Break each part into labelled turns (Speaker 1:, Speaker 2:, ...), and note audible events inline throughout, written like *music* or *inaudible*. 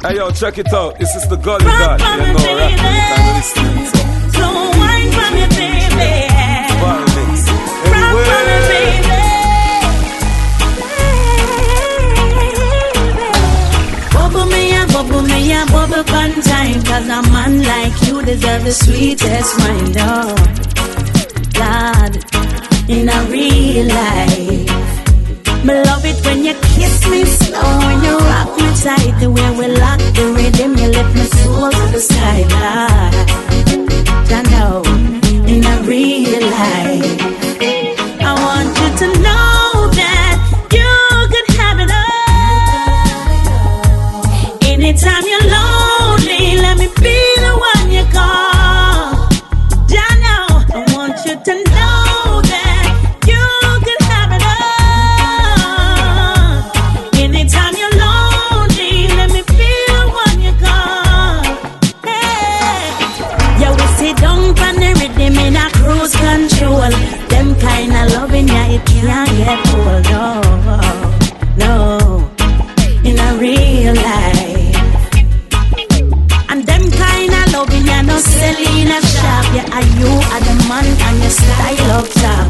Speaker 1: Hey yo, check it out. This is the gully god. You know, rap.
Speaker 2: Don't wine from me, baby.
Speaker 1: Violence.
Speaker 2: Anywhere. bubble me a bubble fun time Cause a man like you deserve the sweetest wine, Oh, God, in a real life me love it when you kiss me slow, when you rock me tight, the way we lock the rhythm, you lift my soul to the sky. I know, and I really like. Can't get full love, no, in a real life. And them kind of loving, you're not selling a shop. Yeah, and you are the man and your style of job.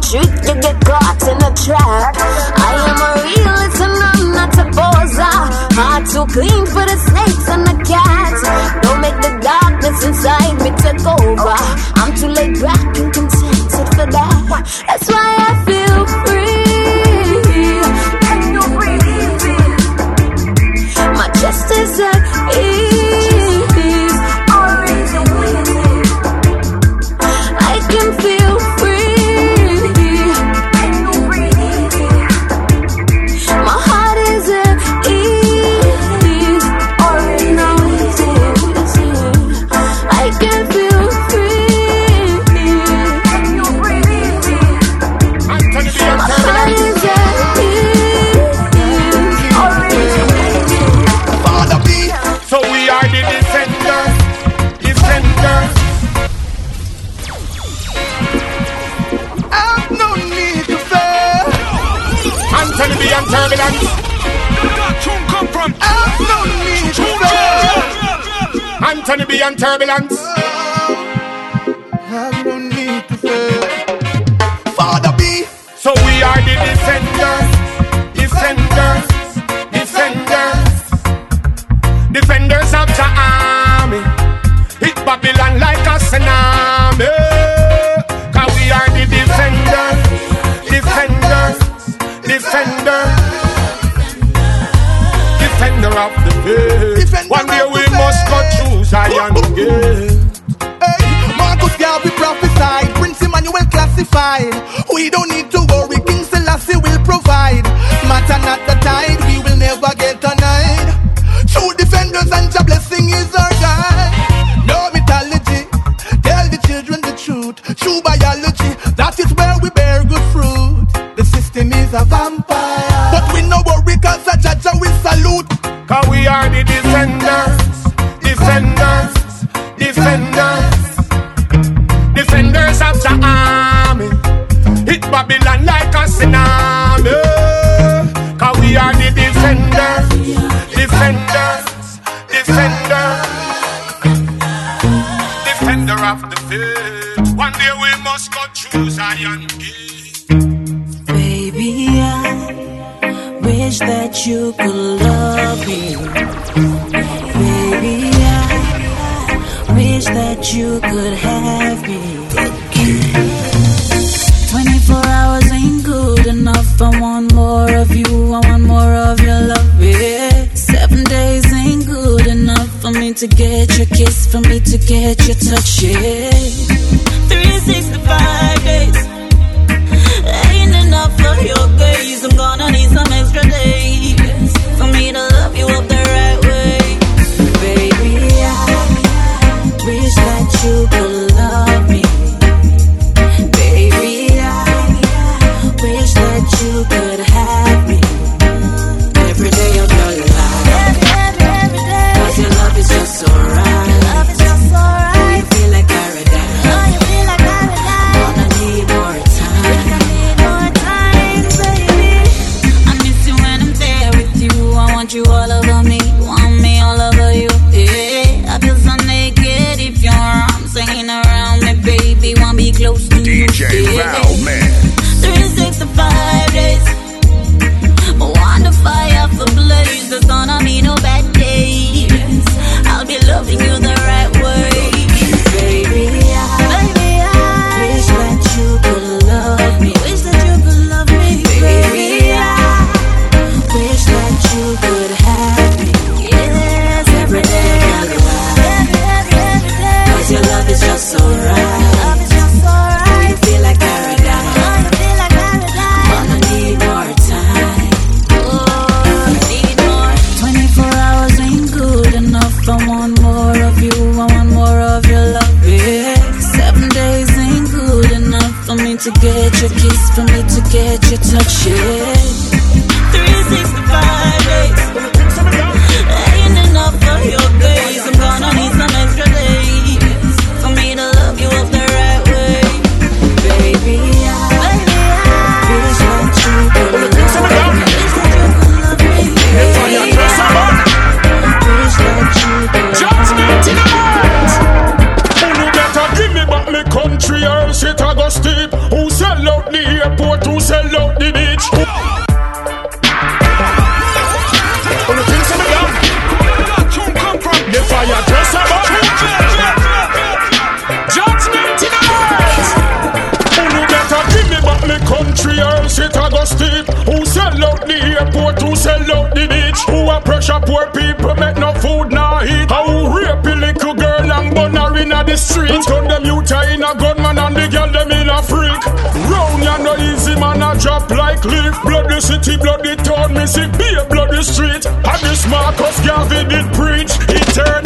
Speaker 2: truth, you
Speaker 3: get caught in a trap. I am a realist and I'm not a bozer. Hard too clean for the snakes and the cats. Don't make the darkness inside me take over. I'm too late. back
Speaker 4: turbulence. and turbulence. come from? Anthony B and turbulence. I don't need to fear. Father B. So we are
Speaker 5: the defenders, defenders, defenders, defenders of the army. Hit Babylon like a tsunami. of the faith. One day we must go through Zion gate.
Speaker 4: Hey, Marcus Garvey prophesied, Prince Emmanuel classified. We don't need to worry, King Selassie will provide. Matter not the tide, we will never get denied. True defenders and your blessing is
Speaker 6: Baby, I wish that you could love me. Baby, I wish that you could have me. 24 hours ain't good enough. I want more of you. I want more of your love. Yeah. Seven days ain't good enough for me to get your kiss, for me to get your touch. Yeah. 365 of your gaze, I'm gonna the
Speaker 5: street. Turn them youth in a gunman and the girl them in a freak. Round ya no easy man a drop like leaf. Blood the city, blood the town, me see be a blood the street. And this Marcus Garvey did preach. He turned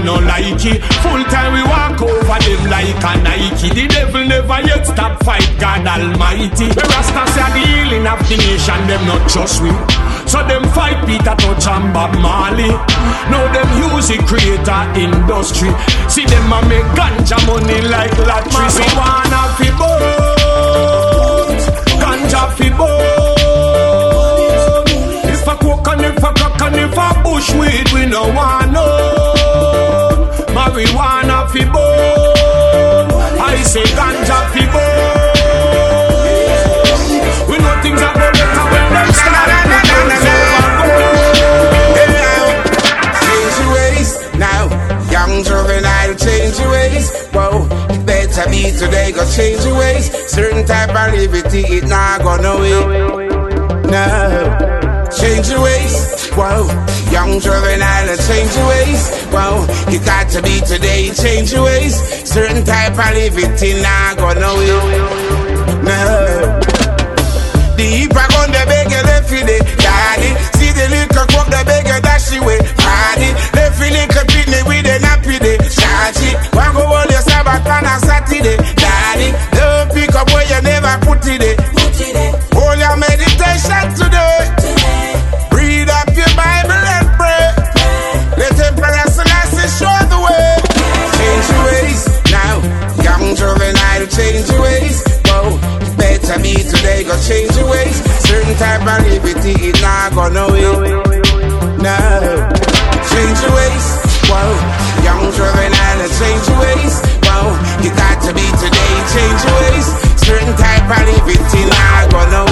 Speaker 5: Babylon no like it. Full time we walk over them like a Nike. The devil never yet stop fight God Almighty. The Rastas are the healing of the nation, them not just we. So them fight Peter Tosh and Bob Marley. Now them use it creator industry. See them a make ganja money like lottery. So wanna fi bones, ganja fi bones. If a coke and if a crack and if a bush weed, we no want say ganja fi bone. We know things are going better when them start put herbs over.
Speaker 7: Change your ways now. Young juvenile, change your ways. Whoa, better be today, go change your ways. Certain type of liberty, it not gonna wait. No, change your ways. Whoa, young juvenile, change your ways. Whoa, it got to be today, change your ways. Certain type of living, not gonna wait. No. The heap a gun, the beggar left in it, daddy. See the liquor cup, the beggar dash away, party. Left in liquor pitney with the nappy day, charge it. One go all your Sabbath on a Saturday, daddy. Don't pick up where you never put it. eh. Hold your meditation today. Be today, go change your ways. Certain type of liberty, it not gonna wait. No, change your ways. Whoa, young juvenile, change your ways. Whoa, you got to be today, change your ways. Certain type of liberty, not gonna wait.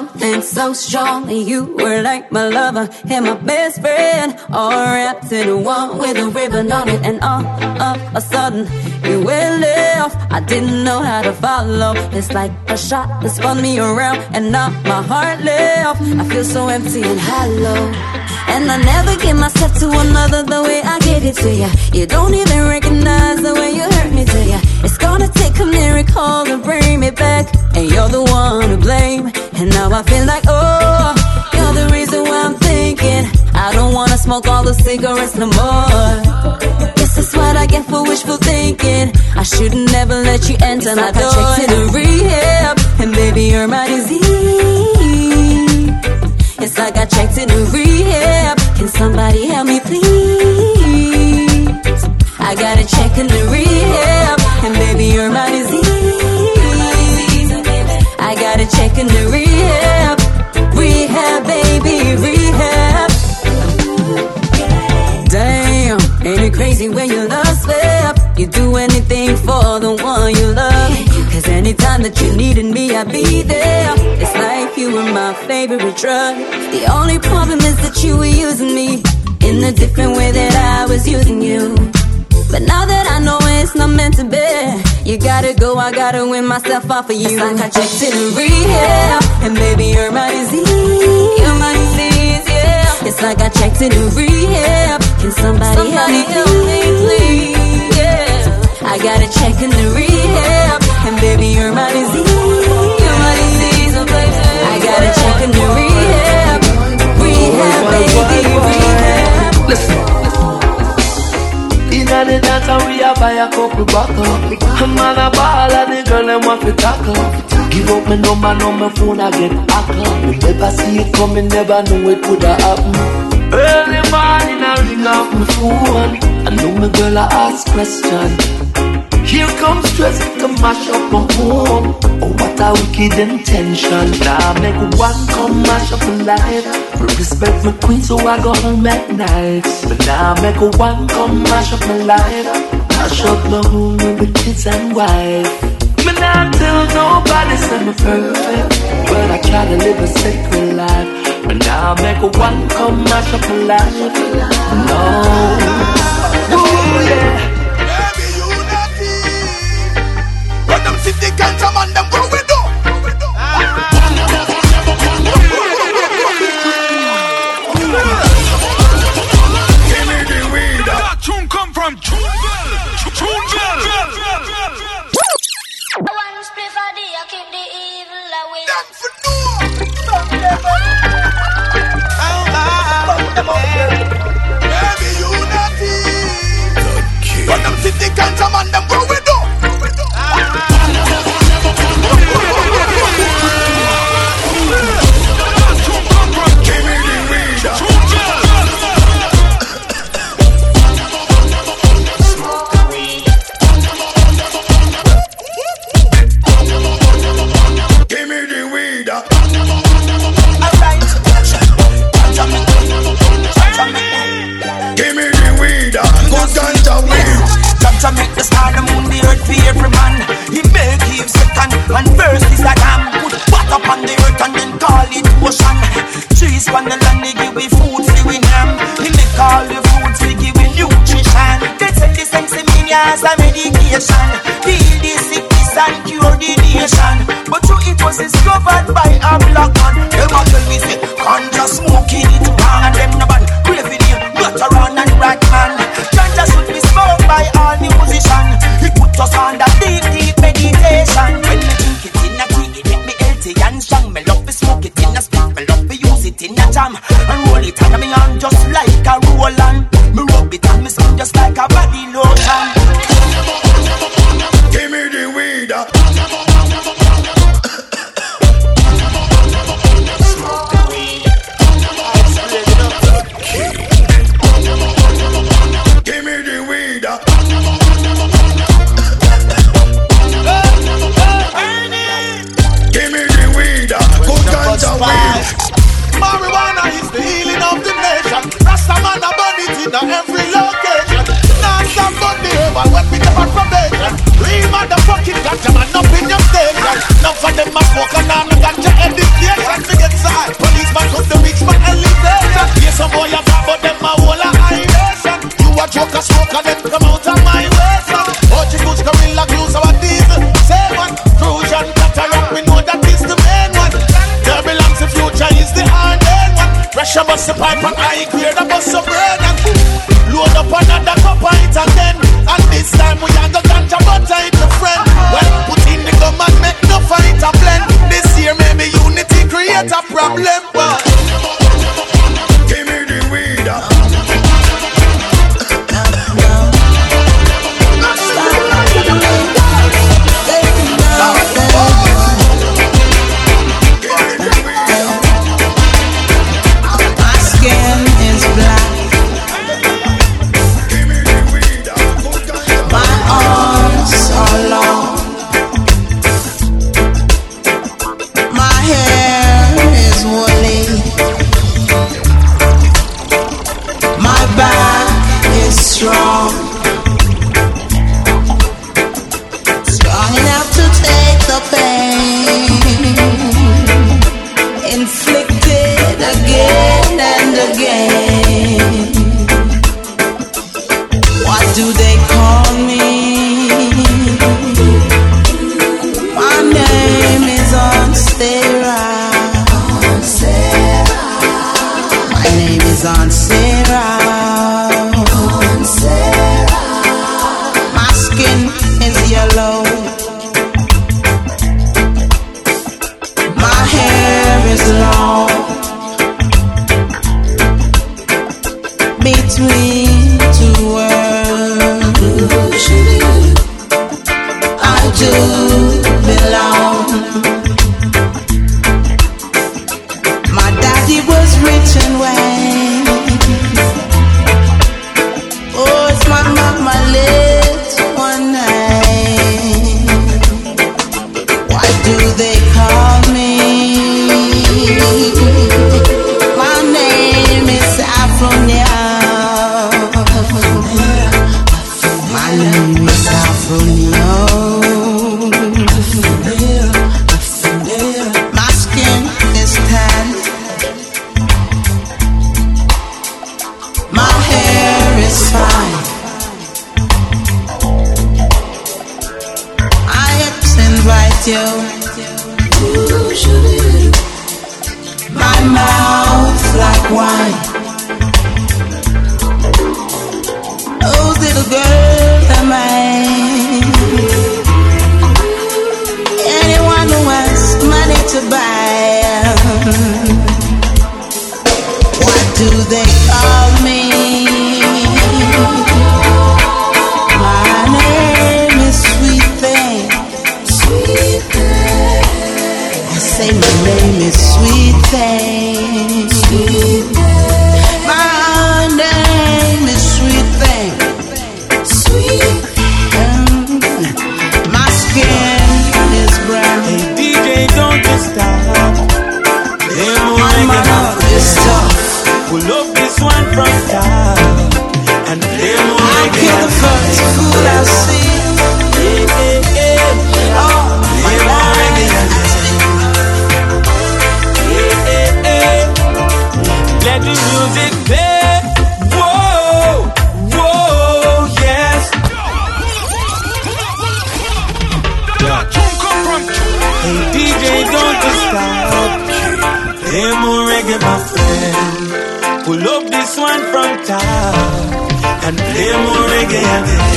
Speaker 8: Something so strong. You were like my lover and my best friend, all wrapped in one with a ribbon on it. And all of a sudden, You went left, I didn't know how to follow. It's like a shot that spun me around and now my heart left. I feel so empty and hollow. And I never give myself to another the way I gave it to you. You don't even recognize the way you It's gonna take a miracle to bring me back. And you're the one to blame. And now I feel like, oh, you're the reason why I'm thinking. I don't wanna smoke all the cigarettes no more. This is what I get for wishful thinking. I shouldn't never let you enter my door. I got checked in a rehab, and baby, you're my disease. It's like I checked in a rehab. Can somebody help me, please? I gotta check in the rehab, and baby, you're my disease. I gotta check in the rehab, rehab, baby, rehab. Damn, ain't it crazy when you love slip? You do anything for the one you love. Cause anytime that you needed me, I'd be there. It's like you were my favorite drug. The only problem is that you were using me in a different way that I was using you. But now that I know it's not meant to be, you gotta go, I gotta win myself off of you. It's like I checked in rehab, and baby, you're my disease. You're my disease, yeah. It's like I checked in rehab. Can somebody, somebody help me, please? Yeah. I gotta check in the rehab, and baby, you're my disease. You're my disease. I gotta check in the rehab, rehab, baby, rehab.
Speaker 9: Listen. Inna the dance we a buy a couple A man a ball and the girl them want to tackle Give up my number, now my phone I get hacked We never see it coming, never know it coulda happen. Early morning I ring off my phone. I know my girl I ask question here comes stress to mash up my home. Oh, what a wicked intention. Now make one come mash up life. Respect my queen, so I go home at night. But now make one come mash up my life. Mash up my home with the kids and wife. Me not tell nobody say me perfect, but I try to live a sacred life. But now make one come mash up my life. No, Ooh, yeah.
Speaker 10: When them see the ganja man, them what we do?
Speaker 11: Give me the weed. That tune come from Tuneville. Tuneville.
Speaker 12: One spliff a day, I keep the evil away.
Speaker 10: Them for know. Baby, unity. When them see the ganja man, them what we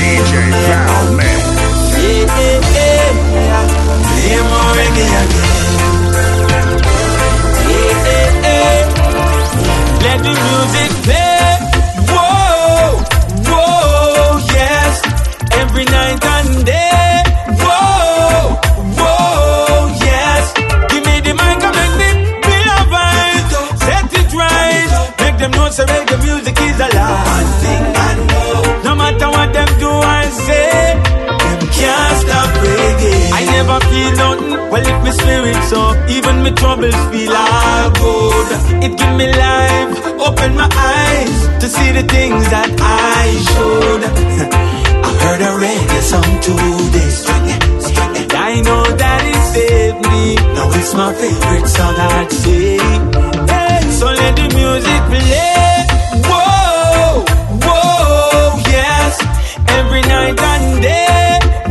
Speaker 13: DJ
Speaker 11: Found Man.
Speaker 13: Yeah, yeah, yeah. Play more reggae again. Yeah, yeah, yeah. Let the music play. Whoa, whoa, yes. Every night and day. Whoa, whoa, yes. Give me the mic and make me feel a vibe. Set it right. Make them know say reggae music is alive. these lyrics up, even my troubles feel all good. It give me life, open my eyes to see the things that I should. *laughs* I heard a reggae song today, and I know that it saved me. Now it's my favorite song I'd say. Hey, so let the music play. Whoa, whoa, yes. Every night and day.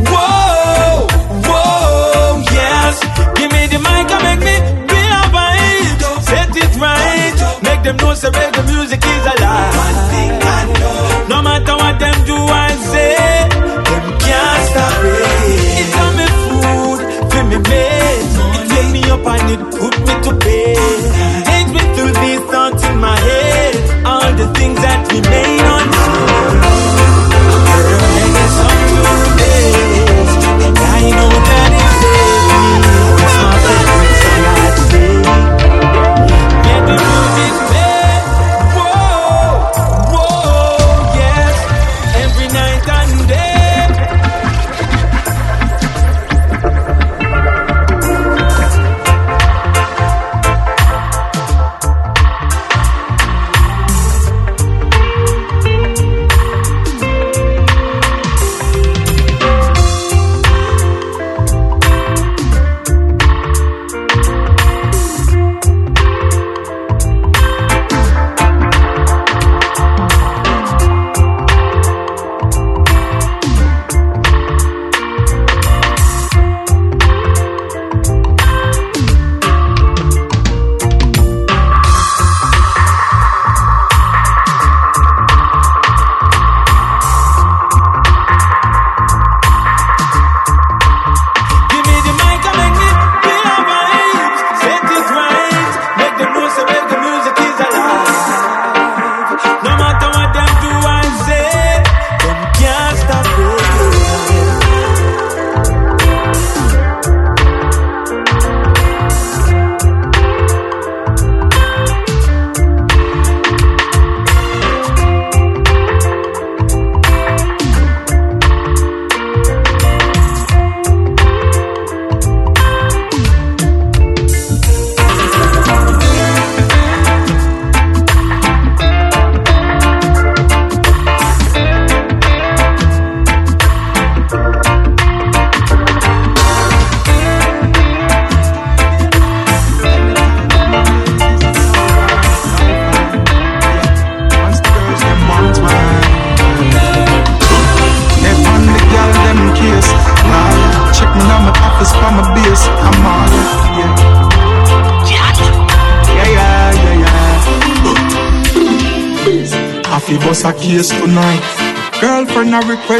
Speaker 13: Give me the mic and make me be a vibe. Set it right. Make them know say where the music is alive. One thing I know. No matter what them do I say, them can't stop it. It's on me food, feel me made. It take me up and it put me to bed.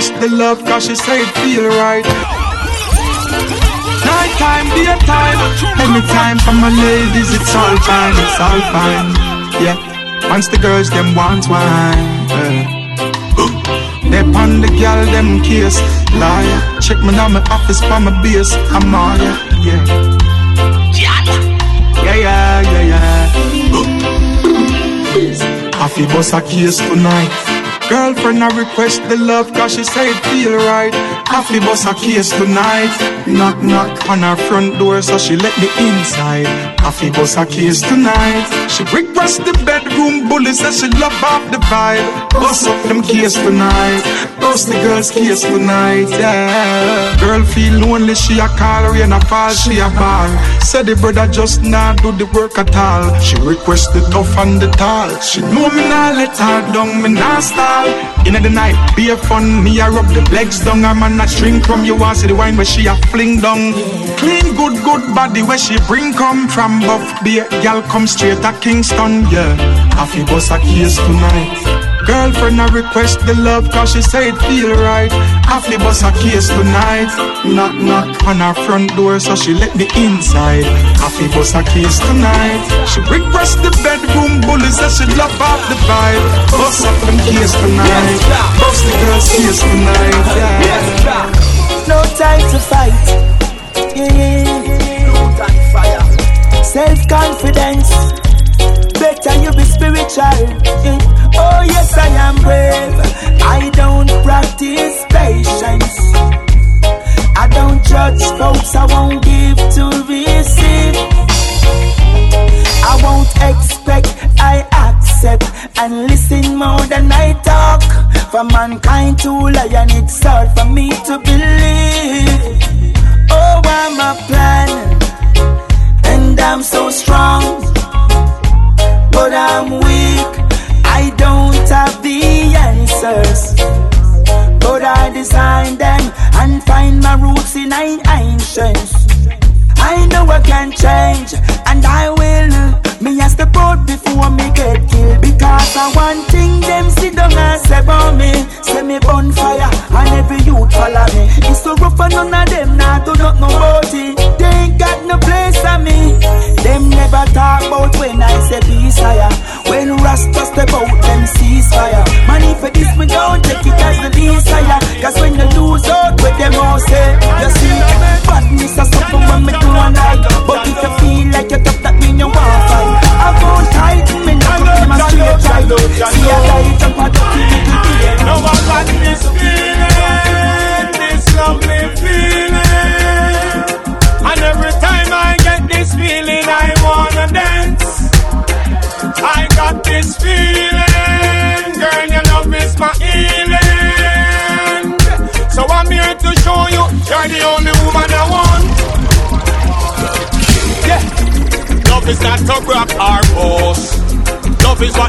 Speaker 1: Girlfriend, the love cause she say it feel right. Night time, daytime, anytime for my ladies, it's all fine, it's all fine. Yeah, once the girls them want wine. Yeah. They on the girl them case. Liar, check me now my office for my base. I'm on ya, yeah. Yeah, yeah, yeah, yeah. I feel bust a case tonight. Girlfriend, I request the love cause she say it feel right. Feel bust a case tonight. Knock, knock on her front door so she let me inside. Feel bust a case tonight. She request the bedroom bully says she love off the vibe. Bust up them case tonight. Bust the girl's case tonight, yeah. Girl feel lonely, she a call and a fall, she a ball. Said the brother just not do the work at all. She request the tough and the tall. She know me not let her down, me not stall. In the night, be a fun, me a rub the legs down. A man a drink from you, want see the wine where she a fling down. Clean, good, good body where she bring come from. Buff beer, gal come straight to Kingston, yeah. I feel bust a case tonight. Girlfriend, I request the love cause she say it feel right. I feel bust a case tonight. Knock, knock on her front door so she let me inside. I feel bust a case tonight. She request the bedroom bully says she love off the vibe. Bust up them case tonight. Bust the girl's case tonight. Yeah.
Speaker 10: No time to fight. Yeah. Self confidence. Better you be spiritual. Mm. Oh yes, I am brave. I don't practice patience. I don't judge folks. I won't give to receive. I won't expect. I accept and listen more than I talk. For mankind to lie and it's hard for me to believe. Oh, I'm a plan and I'm so strong, but I'm weak. I don't have the answers, but I design them and find my roots in ancients. I know I can change, and I will. Me as the boat before me get Just a one thing them sit down and say about me. Say me bonfire and every youth follow me. It's so rough and none of them now do not know about it. They ain't got no place for me. Them never talk about when I say peace higher. When Rasta step out, them ceasefire. Money for this me don't take it as the least. Cause when you lose out with them all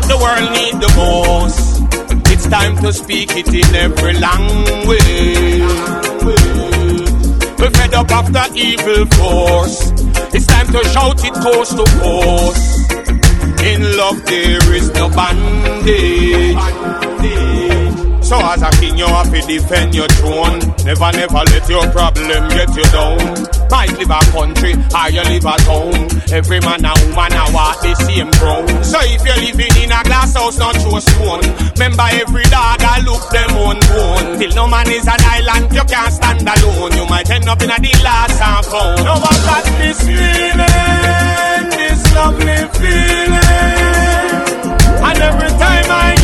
Speaker 2: the world need the most. It's time to speak it in every language. We're fed up of the evil force. It's time to shout it coast to coast. In love there is no bandage. So as a king you have to defend your throne. Never, never let your problem get you down. Might live a country or you live a town. Every man and woman a walk the same ground. So if you're living in a glass house, not a stone. Remember every dog I look them on bone. Till no man is an island, you can't stand alone. You might end up in a the last and found. No one got this feeling, this lovely feeling. And every time I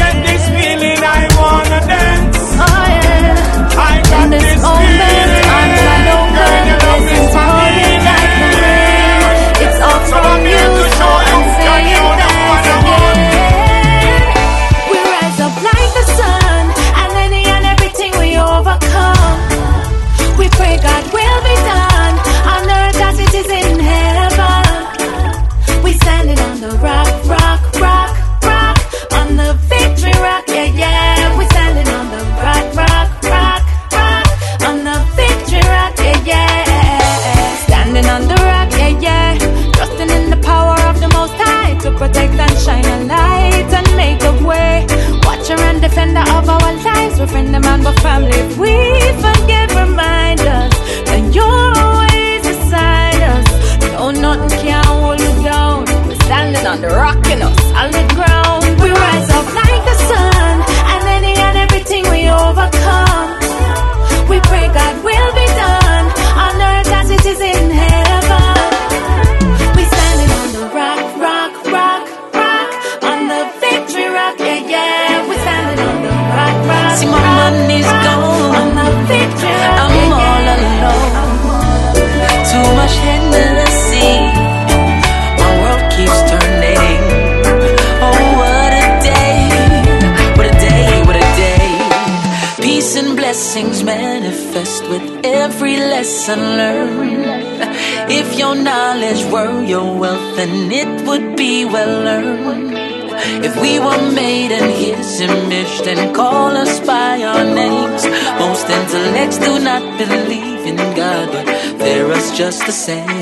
Speaker 14: the.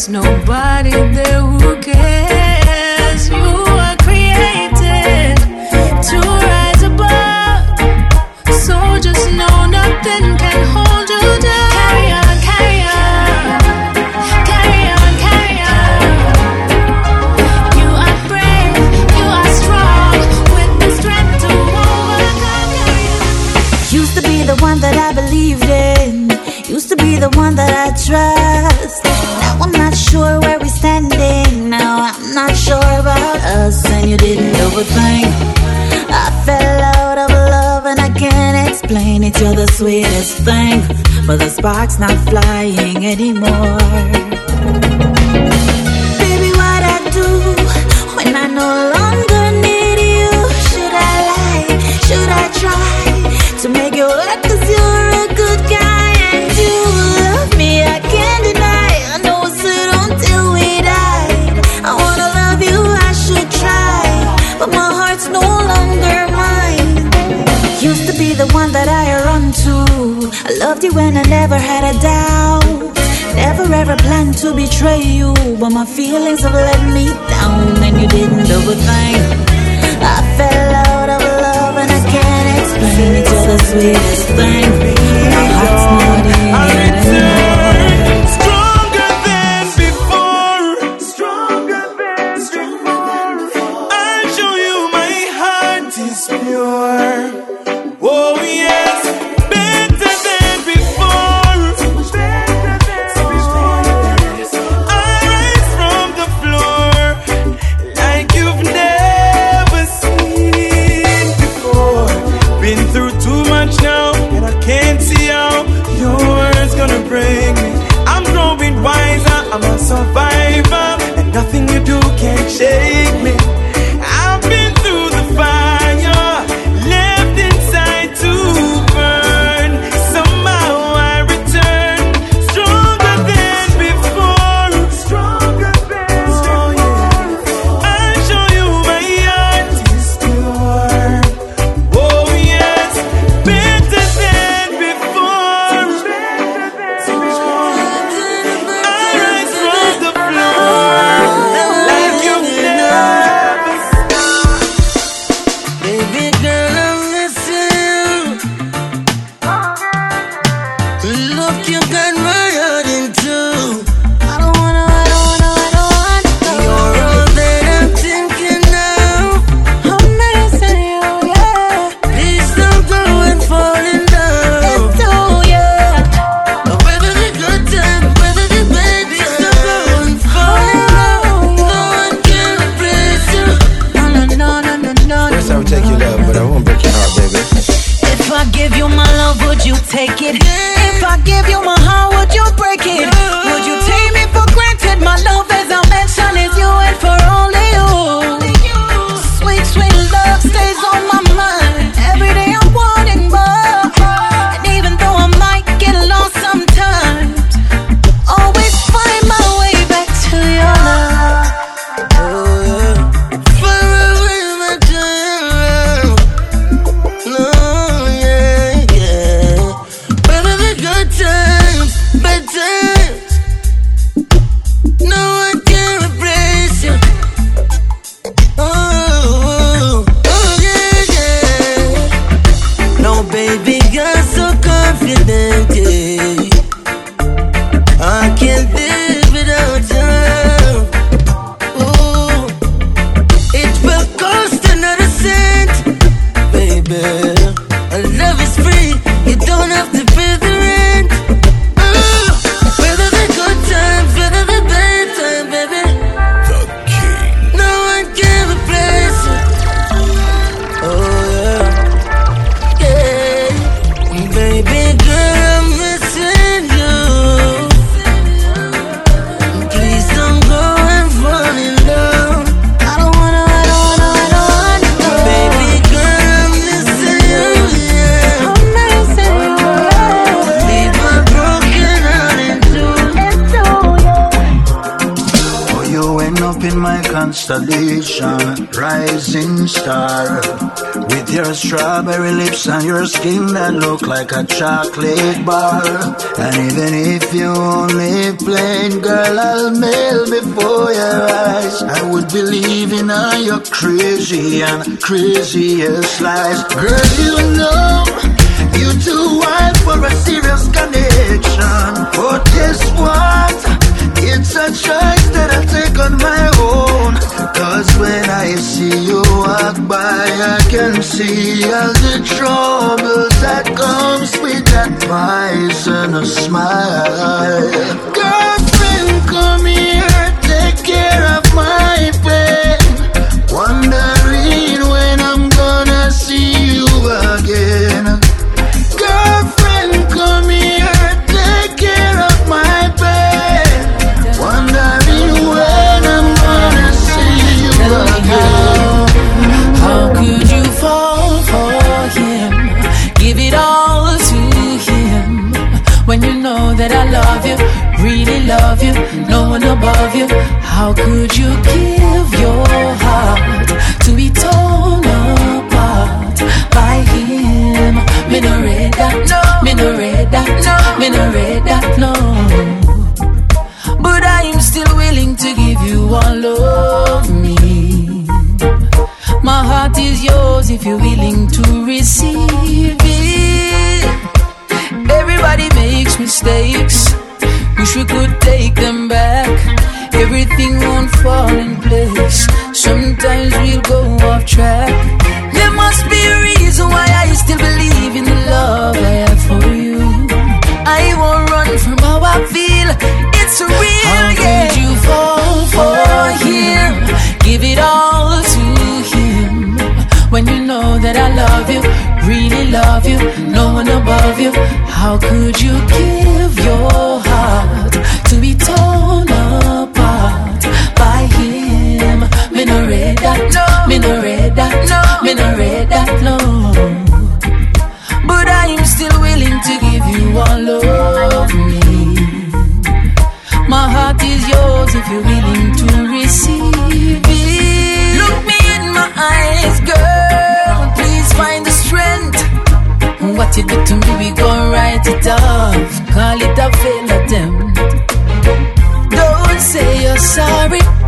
Speaker 2: there's nobody there who cares.
Speaker 6: You're the sweetest thing, but the spark's not flying anymore. Baby, what I do when I no longer need you? Should I lie? Should I try? loved you when I never had a doubt. Never ever planned to betray you, but my feelings have let me down, and you didn't do a thing. I fell out of love, and I can't explain it. You're the sweetest thing. My heart's not in it.
Speaker 15: Chocolate bar. And even if you only plain, girl, I'll mail before your eyes. I would believe in all your crazy and craziest lies. Girl, you know you too wild for a serious connection. Oh, but guess what? It's a choice that I take on my own. Cause when I see you walk by, I can see all the troubles that comes with that poisonous smile. Girlfriend,
Speaker 14: above you. How could you give your heart to be torn apart by him? Me no read that, no. Me no read that, no. Me no read that, no. But I am still willing to give you all of me. My heart is yours if you're willing to receive it. Everybody makes mistakes. Wish we could take them back. Everything won't fall in place. Sometimes we'll go off track. There must be a reason why I still believe in the love I have for you. I won't run from how I feel. It's real, how yeah. Could you fall for him? Give it all to him. When you know that I love you, really love you, no one above you. How could you give your that, no. Me no read that, no. Me no read that, no. But I am still willing to give you all of me. My heart is yours if you're willing to receive it. Look me in my eyes, girl. Please find the strength. What you did to me, we gon' write it off. Call it a failed attempt. Don't say you're sorry.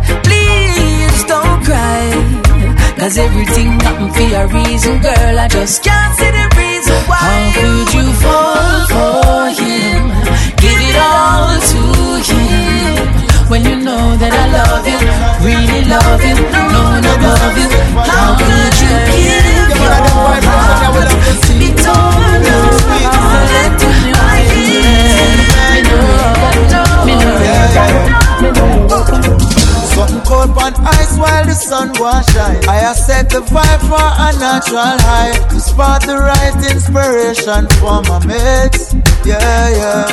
Speaker 14: Cause everything happened for a reason, girl. I just can't see the reason why. How could you fall for him? Give it all to him. When you know that I love you, really love you, no one above you. How could you give your heart
Speaker 16: on ice while the sun was shine. I have set the vibe for a natural high. To spot the right inspiration for my mates. Yeah, yeah.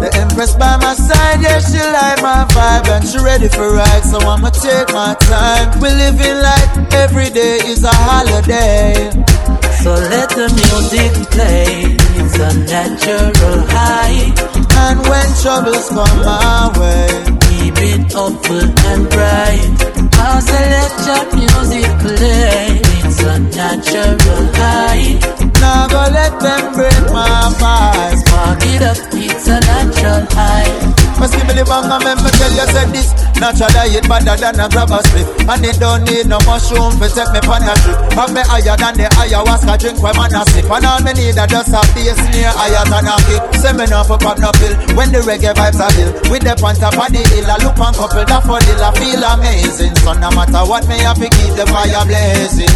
Speaker 16: The Empress by my side, yeah, she like my vibe and she ready for ride. So I'ma take my time. We living life, every day is a holiday.
Speaker 17: So let the music play. It's a natural high.
Speaker 16: And when troubles come my way,
Speaker 17: keep it open and bright. I'll your music play. It's a natural high.
Speaker 16: Now go let them break my vibes.
Speaker 17: Spark it up, it's a natural high.
Speaker 16: Must give me bang and make me tell you said this Natural diet better than a grab a split And it don't need no mushroom to take me on a trip. Have me higher than the ayahuasca drink when man a sip? And all me need a just a bass near higher than a kick Say me not for pop no pill. When the reggae vibes are ill With the on top of the hill I look on couple that for deal I feel amazing. So no matter what me have to keep the fire blazing.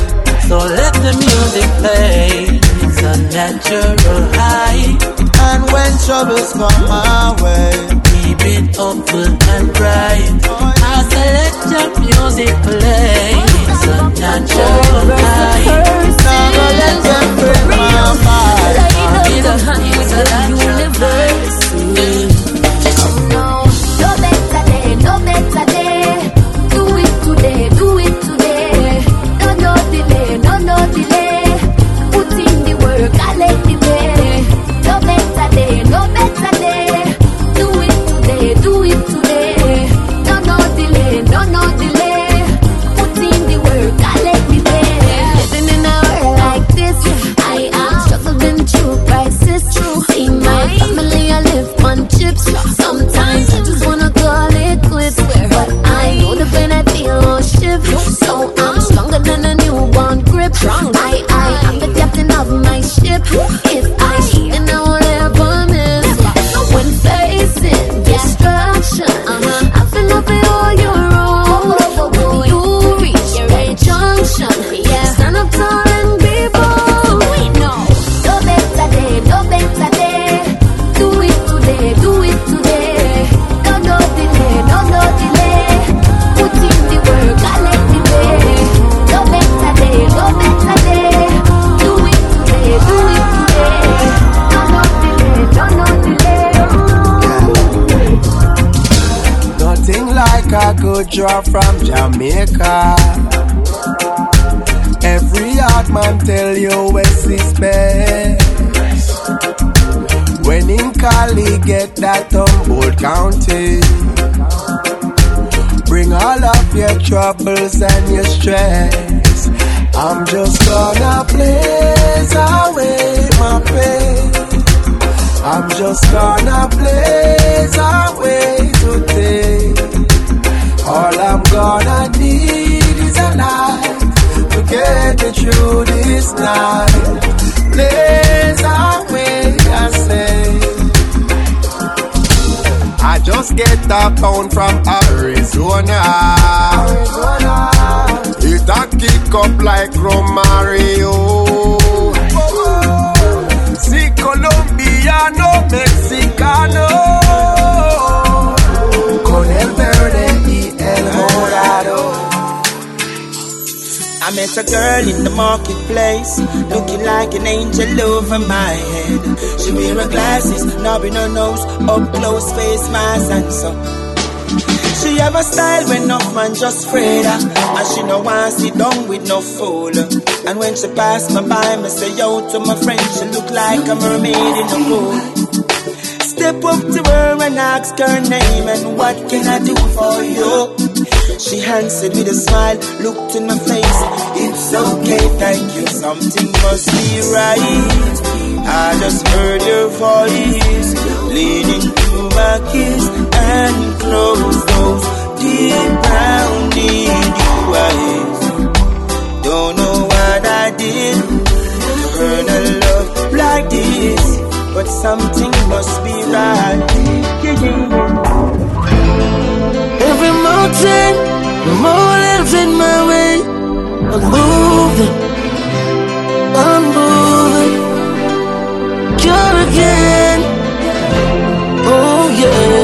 Speaker 17: So let the music play It's a natural high.
Speaker 16: And when troubles come my way
Speaker 17: open and bright. I select your music play. A natural high.
Speaker 16: Now let
Speaker 17: a natural
Speaker 3: No, no better day, no better day. Do it today, do it today. No, no delay, no, no delay. The work,
Speaker 15: that Humboldt County. Bring all of your troubles and your stress. I'm just gonna blaze away my pain. I'm just gonna blaze away today. All I'm gonna need is a light to get me through this night. Blaze away, I say. I just get a pound from Arizona. Arizona. It a kick up like Romario. Si colombiano, mexicano.
Speaker 10: Met a girl in the marketplace, looking like an angel over my head. She wear her glasses, knob in her nose, up close face mask and so. She have a style when no man just afraid her, and she no want sit down with no fool. And when she pass me by, me say yo to my friend, she look like a mermaid in the pool. Step up to her and ask her name and what can I do for you? She answered with a smile, looked in my face. It's okay, thank you. Something must be right. I just heard your voice, leaning to my kiss and close those deep brown need you eyes. Don't know what I did to earn a love like this, but something must be right.
Speaker 18: Mountain, the mountains in my way. I'm moving, I'm moving. You're again, oh yeah.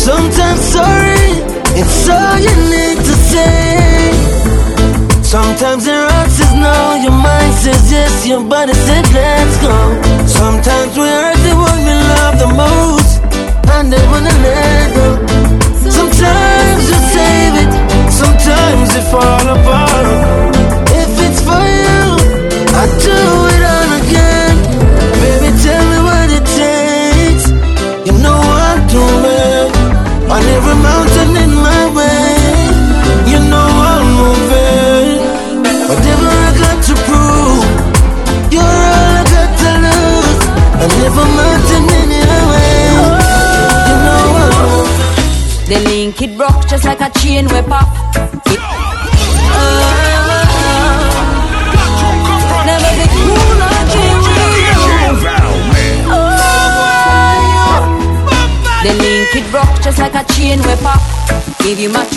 Speaker 18: Sometimes sorry, it's all you need to say. Sometimes your heart says no, your mind says yes, your body says let's go. Sometimes we hurt the one we love the most, and they wanna let go.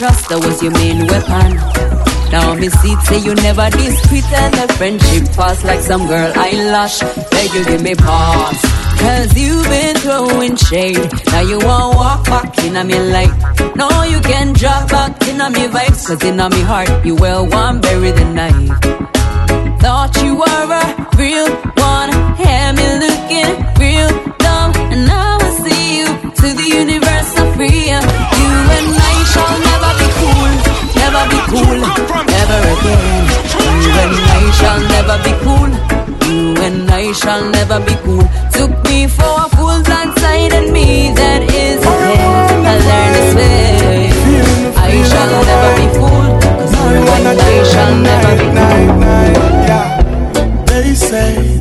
Speaker 8: Trust, that was your main weapon. Now me see say you never discreet and the friendship pass like some girl eyelash. Beg you give me pause. Cause you've been throwing shade. Now you won't walk back in a me light. No, you can drop back in a me vibes. Cause in a me heart, you well want bury the night. Thought you were a real one. Had me looking real dumb. And now I see you to the universe I free Never be cool. Never again. You and I shall never be cool. You and I shall never be cool. Took me for a fool and me that is a dead. I learned this way. I shall never be fool. Cause you and I shall never be cool.
Speaker 1: They say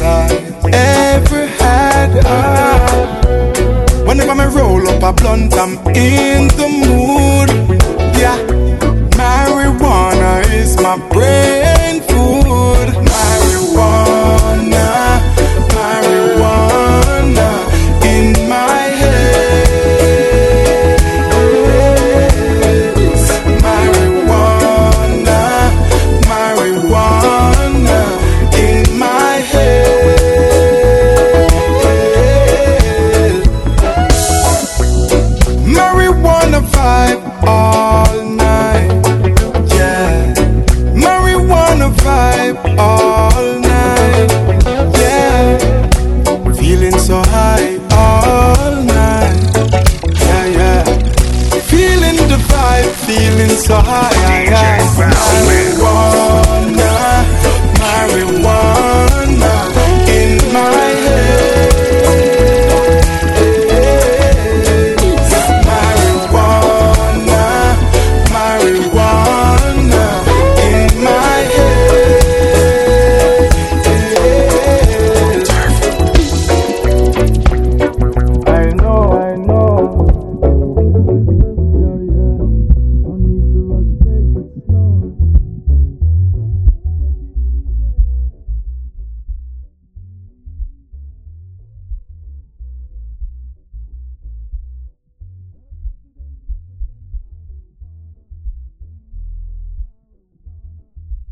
Speaker 1: I ever had. Ah. Whenever I roll up a blunt, I'm in the mood. Yeah, marijuana is my bread.